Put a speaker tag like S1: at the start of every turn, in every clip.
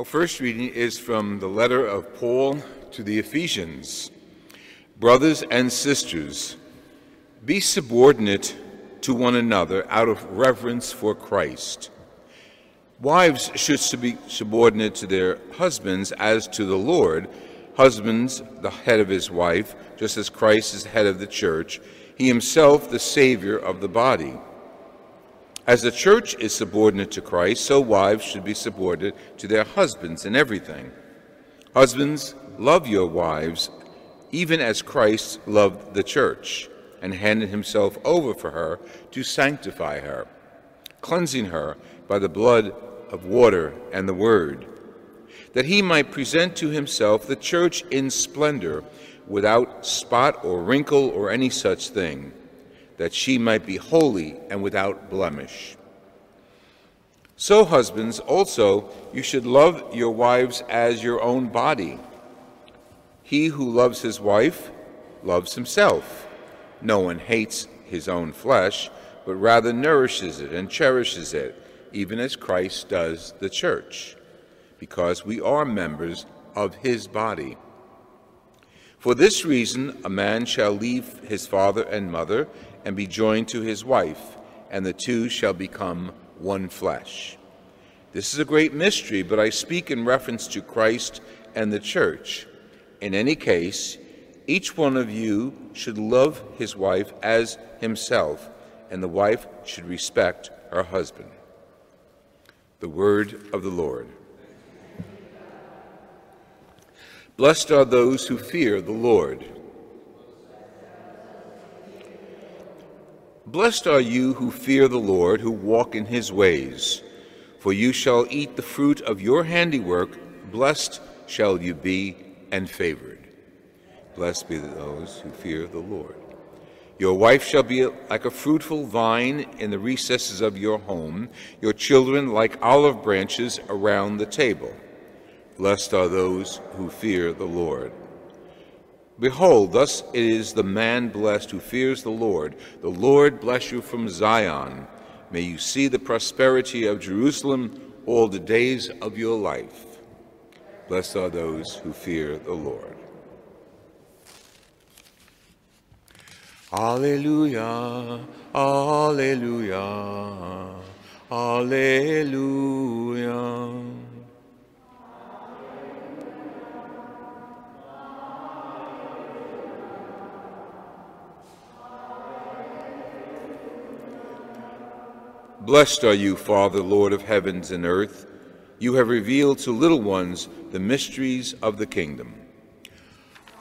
S1: Our first reading is from the letter of Paul to the Ephesians. Brothers and sisters, be subordinate to one another out of reverence for Christ. Wives should be subordinate to their husbands as to the Lord. Husbands, the head of his wife, just as Christ is the head of the church, he himself the Savior of the body. As the church is subordinate to Christ, so wives should be subordinate to their husbands in everything. Husbands, love your wives, even as Christ loved the church and handed himself over for her to sanctify her, cleansing her by the blood of water and the word, that he might present to himself the church in splendor, without spot or wrinkle or any such thing that she might be holy and without blemish. So, husbands, also, you should love your wives as your own body. He who loves his wife loves himself. No one hates his own flesh, but rather nourishes it and cherishes it, even as Christ does the church, because we are members of his body. For this reason, a man shall leave his father and mother and be joined to his wife, and the two shall become one flesh. This is a great mystery, but I speak in reference to Christ and the church. In any case, each one of you should love his wife as himself, and the wife should respect her husband. The word of the Lord. Blessed are those who fear the Lord. Blessed are you who fear the Lord, who walk in his ways. For you shall eat the fruit of your handiwork, blessed shall you be and favored. Blessed be those who fear the Lord. Your wife shall be like a fruitful vine in the recesses of your home, your children like olive branches around the table. Blessed are those who fear the Lord. Behold, thus it is the man blessed who fears the Lord. The Lord bless you from Zion. May you see the prosperity of Jerusalem all the days of your life. Blessed are those who fear the Lord. Alleluia, Alleluia, Alleluia. Blessed are you, Father, Lord of heavens and earth. You have revealed to little ones the mysteries of the kingdom.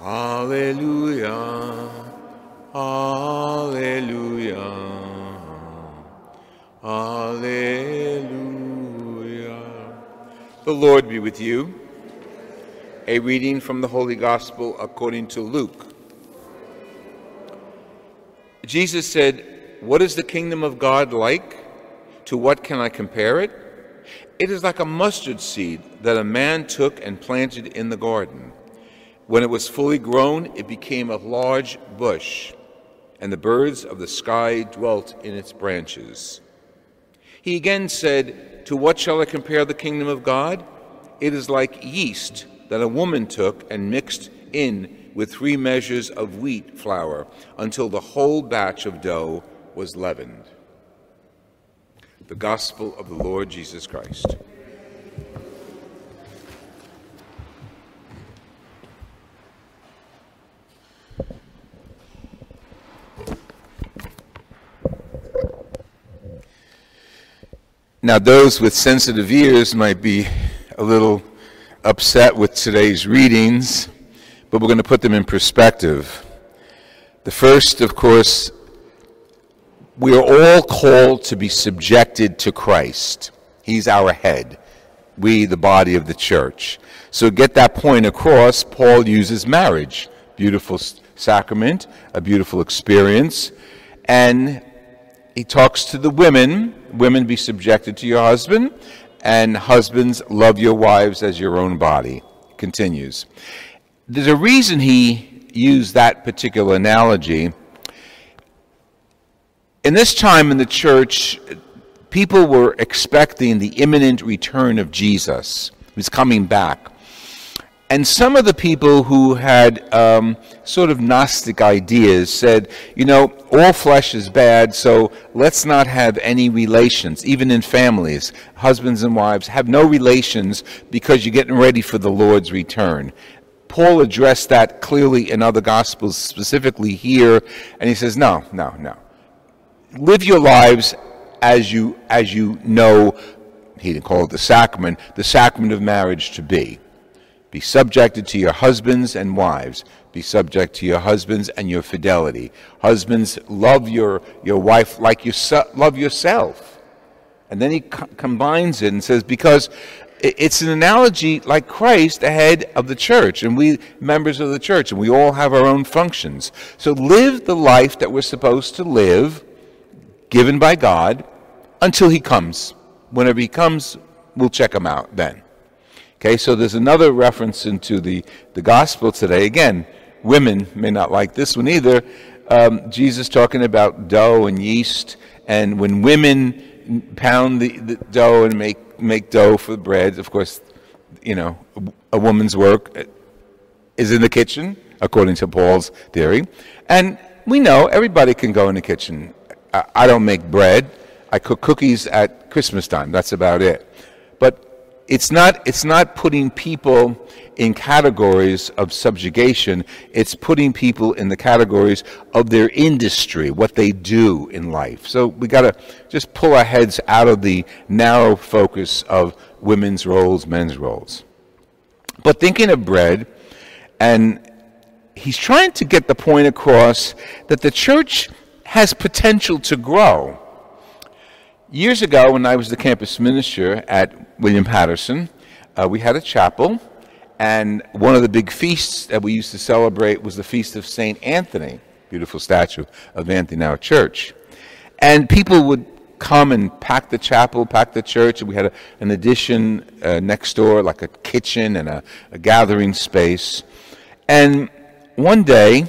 S1: Alleluia. Alleluia. Alleluia. The Lord be with you. A reading from the Holy Gospel according to Luke. Jesus said, What is the kingdom of God like? To what can I compare it? It is like a mustard seed that a man took and planted in the garden. When it was fully grown, it became a large bush, and the birds of the sky dwelt in its branches. He again said, To what shall I compare the kingdom of God? It is like yeast that a woman took and mixed in with three measures of wheat flour until the whole batch of dough was leavened the gospel of the Lord Jesus Christ. Now, those with sensitive ears might be a little upset with today's readings, but we're going to put them in perspective. The first, of course, we are all called to be subjected to Christ. He's our head. We, the body of the church. So, get that point across, Paul uses marriage. Beautiful sacrament, a beautiful experience. And he talks to the women women be subjected to your husband, and husbands love your wives as your own body. Continues. There's a reason he used that particular analogy. In this time in the church, people were expecting the imminent return of Jesus. He was coming back. And some of the people who had um, sort of Gnostic ideas said, you know, all flesh is bad, so let's not have any relations, even in families. Husbands and wives have no relations because you're getting ready for the Lord's return. Paul addressed that clearly in other Gospels, specifically here, and he says, no, no, no. Live your lives as you, as you know, he didn't call it the sacrament, the sacrament of marriage to be. Be subjected to your husbands and wives. Be subject to your husbands and your fidelity. Husbands, love your, your wife like you love yourself. And then he co- combines it and says, because it's an analogy like Christ, the head of the church, and we members of the church, and we all have our own functions. So live the life that we're supposed to live, given by God, until he comes. Whenever he comes, we'll check him out then. Okay, so there's another reference into the, the gospel today. Again, women may not like this one either. Um, Jesus talking about dough and yeast, and when women pound the, the dough and make, make dough for the bread, of course, you know, a, a woman's work is in the kitchen, according to Paul's theory. And we know everybody can go in the kitchen. I, don't make bread. I cook cookies at Christmas time. That's about it. But it's not, it's not putting people in categories of subjugation, it's putting people in the categories of their industry, what they do in life. So we got to just pull our heads out of the narrow focus of women's roles, men's roles. But thinking of bread, and he's trying to get the point across that the church has potential to grow. Years ago, when I was the campus minister at William Paterson, uh, we had a chapel, and one of the big feasts that we used to celebrate was the Feast of St. Anthony, beautiful statue of Anthony, in our church. And people would come and pack the chapel, pack the church, and we had a, an addition uh, next door, like a kitchen and a, a gathering space. And one day,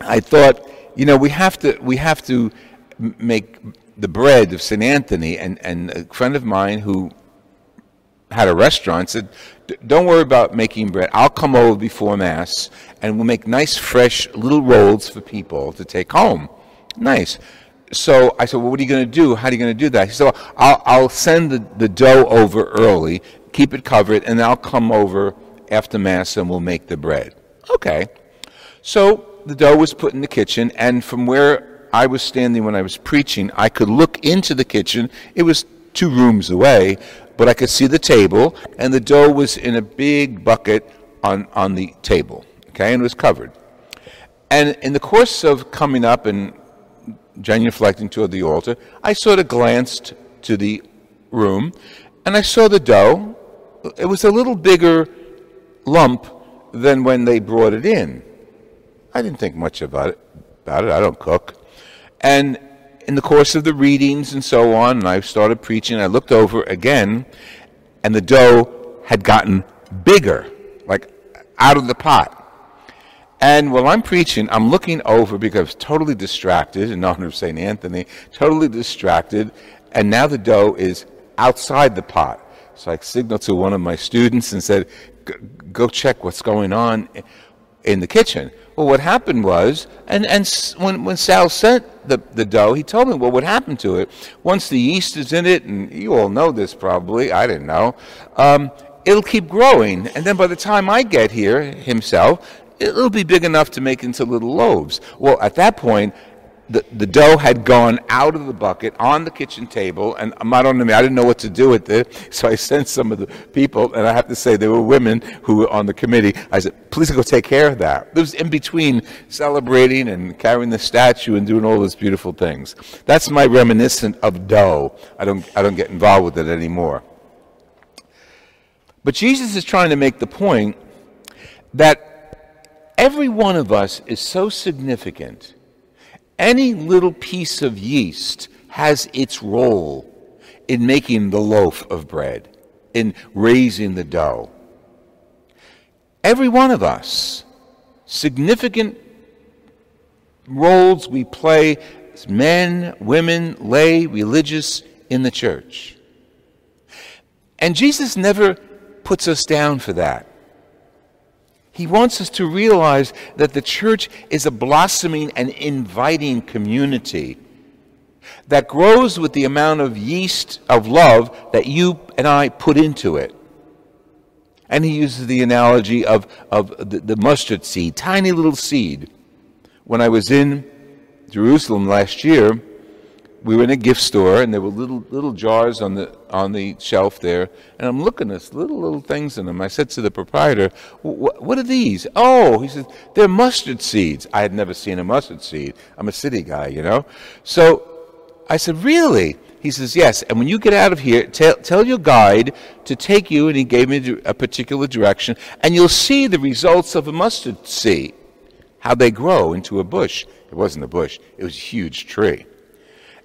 S1: I thought, you know, we have to, we have to make the bread of St. Anthony, and, and a friend of mine who had a restaurant said, Don't worry about making bread. I'll come over before Mass and we'll make nice, fresh little rolls for people to take home. Nice. So I said, Well, what are you going to do? How are you going to do that? He said, well, I'll, I'll send the, the dough over early, keep it covered, and I'll come over after Mass and we'll make the bread. Okay. So the dough was put in the kitchen, and from where I was standing when I was preaching, I could look into the kitchen. It was two rooms away, but I could see the table, and the dough was in a big bucket on, on the table, okay, and it was covered. And in the course of coming up and genuflecting toward the altar, I sort of glanced to the room, and I saw the dough. It was a little bigger lump than when they brought it in. I didn't think much about it. About it. I don't cook. And in the course of the readings and so on, and I started preaching, I looked over again, and the dough had gotten bigger, like out of the pot. And while I'm preaching, I'm looking over because totally distracted in honor of St. Anthony, totally distracted, and now the dough is outside the pot. So I signaled to one of my students and said, Go check what's going on in the kitchen. Well, what happened was, and, and when, when Sal sent the, the dough, he told me, well, what happened to it? Once the yeast is in it, and you all know this probably, I didn't know, um, it'll keep growing. And then by the time I get here, himself, it'll be big enough to make into little loaves. Well, at that point, the, the dough had gone out of the bucket on the kitchen table, and I don't know, I didn't know what to do with it, so I sent some of the people, and I have to say there were women who were on the committee. I said, please go take care of that. It was in between celebrating and carrying the statue and doing all those beautiful things. That's my reminiscent of dough. I don't, I don't get involved with it anymore. But Jesus is trying to make the point that every one of us is so significant any little piece of yeast has its role in making the loaf of bread, in raising the dough. Every one of us, significant roles we play as men, women, lay, religious in the church. And Jesus never puts us down for that. He wants us to realize that the church is a blossoming and inviting community that grows with the amount of yeast of love that you and I put into it. And he uses the analogy of, of the, the mustard seed, tiny little seed. When I was in Jerusalem last year, we were in a gift store and there were little little jars on the on the shelf there and i'm looking at this little little things in them. I said to the proprietor what are these? Oh he said they're mustard seeds. I had never seen a mustard seed. I'm a city guy you know? So i said really? He says yes and when you get out of here tell, tell your guide to take you and he gave me a particular direction and you'll see the results of a mustard seed how they grow into a bush. It wasn't a bush. It was a huge tree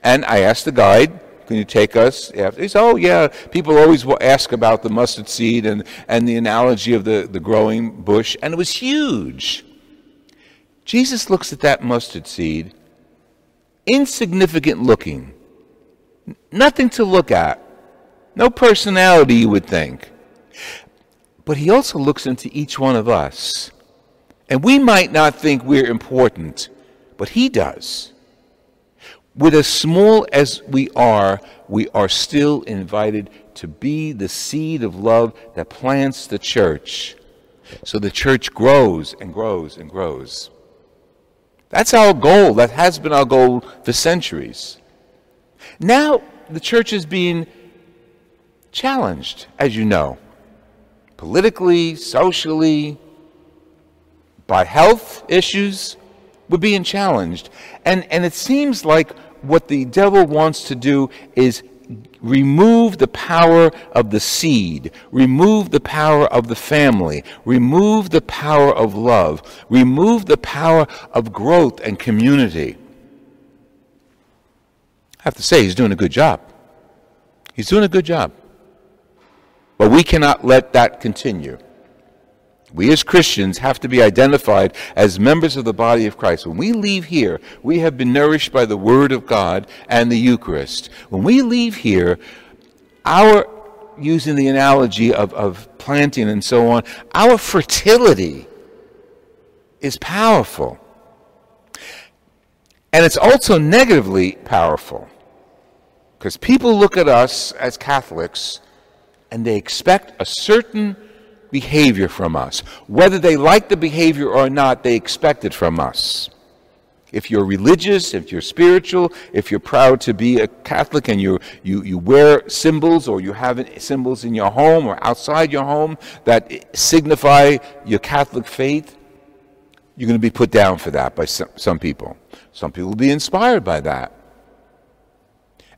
S1: and I asked the guide, can you take us? He said, oh, yeah. People always ask about the mustard seed and, and the analogy of the, the growing bush, and it was huge. Jesus looks at that mustard seed, insignificant looking, nothing to look at, no personality, you would think. But he also looks into each one of us. And we might not think we're important, but he does with as small as we are, we are still invited to be the seed of love that plants the church. So the church grows and grows and grows. That's our goal. That has been our goal for centuries. Now the church is being challenged, as you know, politically, socially, by health issues. We're being challenged. And, and it seems like what the devil wants to do is remove the power of the seed, remove the power of the family, remove the power of love, remove the power of growth and community. I have to say, he's doing a good job. He's doing a good job. But we cannot let that continue. We as Christians have to be identified as members of the body of Christ. When we leave here, we have been nourished by the Word of God and the Eucharist. When we leave here, our, using the analogy of, of planting and so on, our fertility is powerful. And it's also negatively powerful. Because people look at us as Catholics and they expect a certain behavior from us. Whether they like the behavior or not, they expect it from us. If you're religious, if you're spiritual, if you're proud to be a Catholic and you, you, you wear symbols or you have symbols in your home or outside your home that signify your Catholic faith, you're going to be put down for that by some, some people. Some people will be inspired by that.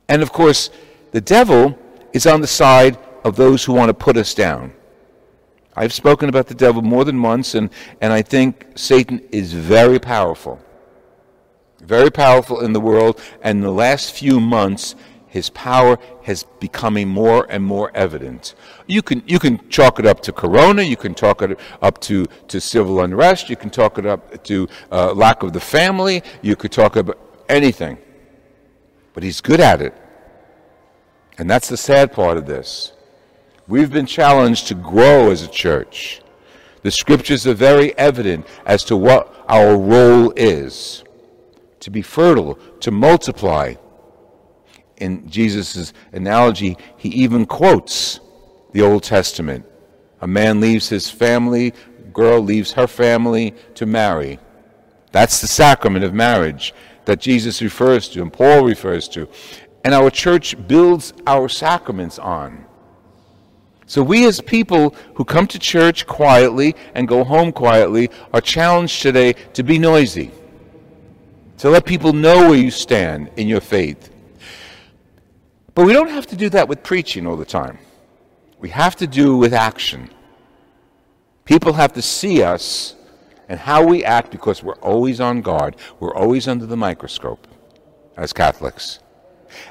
S1: And of course, the devil is on the side of those who want to put us down. I've spoken about the devil more than once, and, and I think Satan is very powerful. Very powerful in the world, and in the last few months, his power has becoming more and more evident. You can, you can chalk it up to corona, you can talk it up to, to civil unrest, you can talk it up to uh, lack of the family, you could talk about anything. But he's good at it. And that's the sad part of this. We've been challenged to grow as a church. The scriptures are very evident as to what our role is to be fertile, to multiply. In Jesus' analogy, he even quotes the Old Testament. A man leaves his family, girl leaves her family to marry. That's the sacrament of marriage. that Jesus refers to and Paul refers to, and our church builds our sacraments on. So, we as people who come to church quietly and go home quietly are challenged today to be noisy, to let people know where you stand in your faith. But we don't have to do that with preaching all the time. We have to do with action. People have to see us and how we act because we're always on guard. We're always under the microscope as Catholics.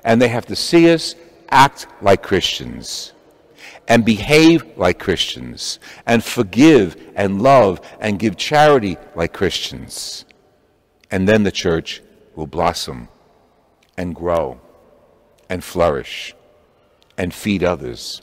S1: And they have to see us act like Christians and behave like Christians and forgive and love and give charity like Christians. And then the church will blossom and grow and flourish and feed others.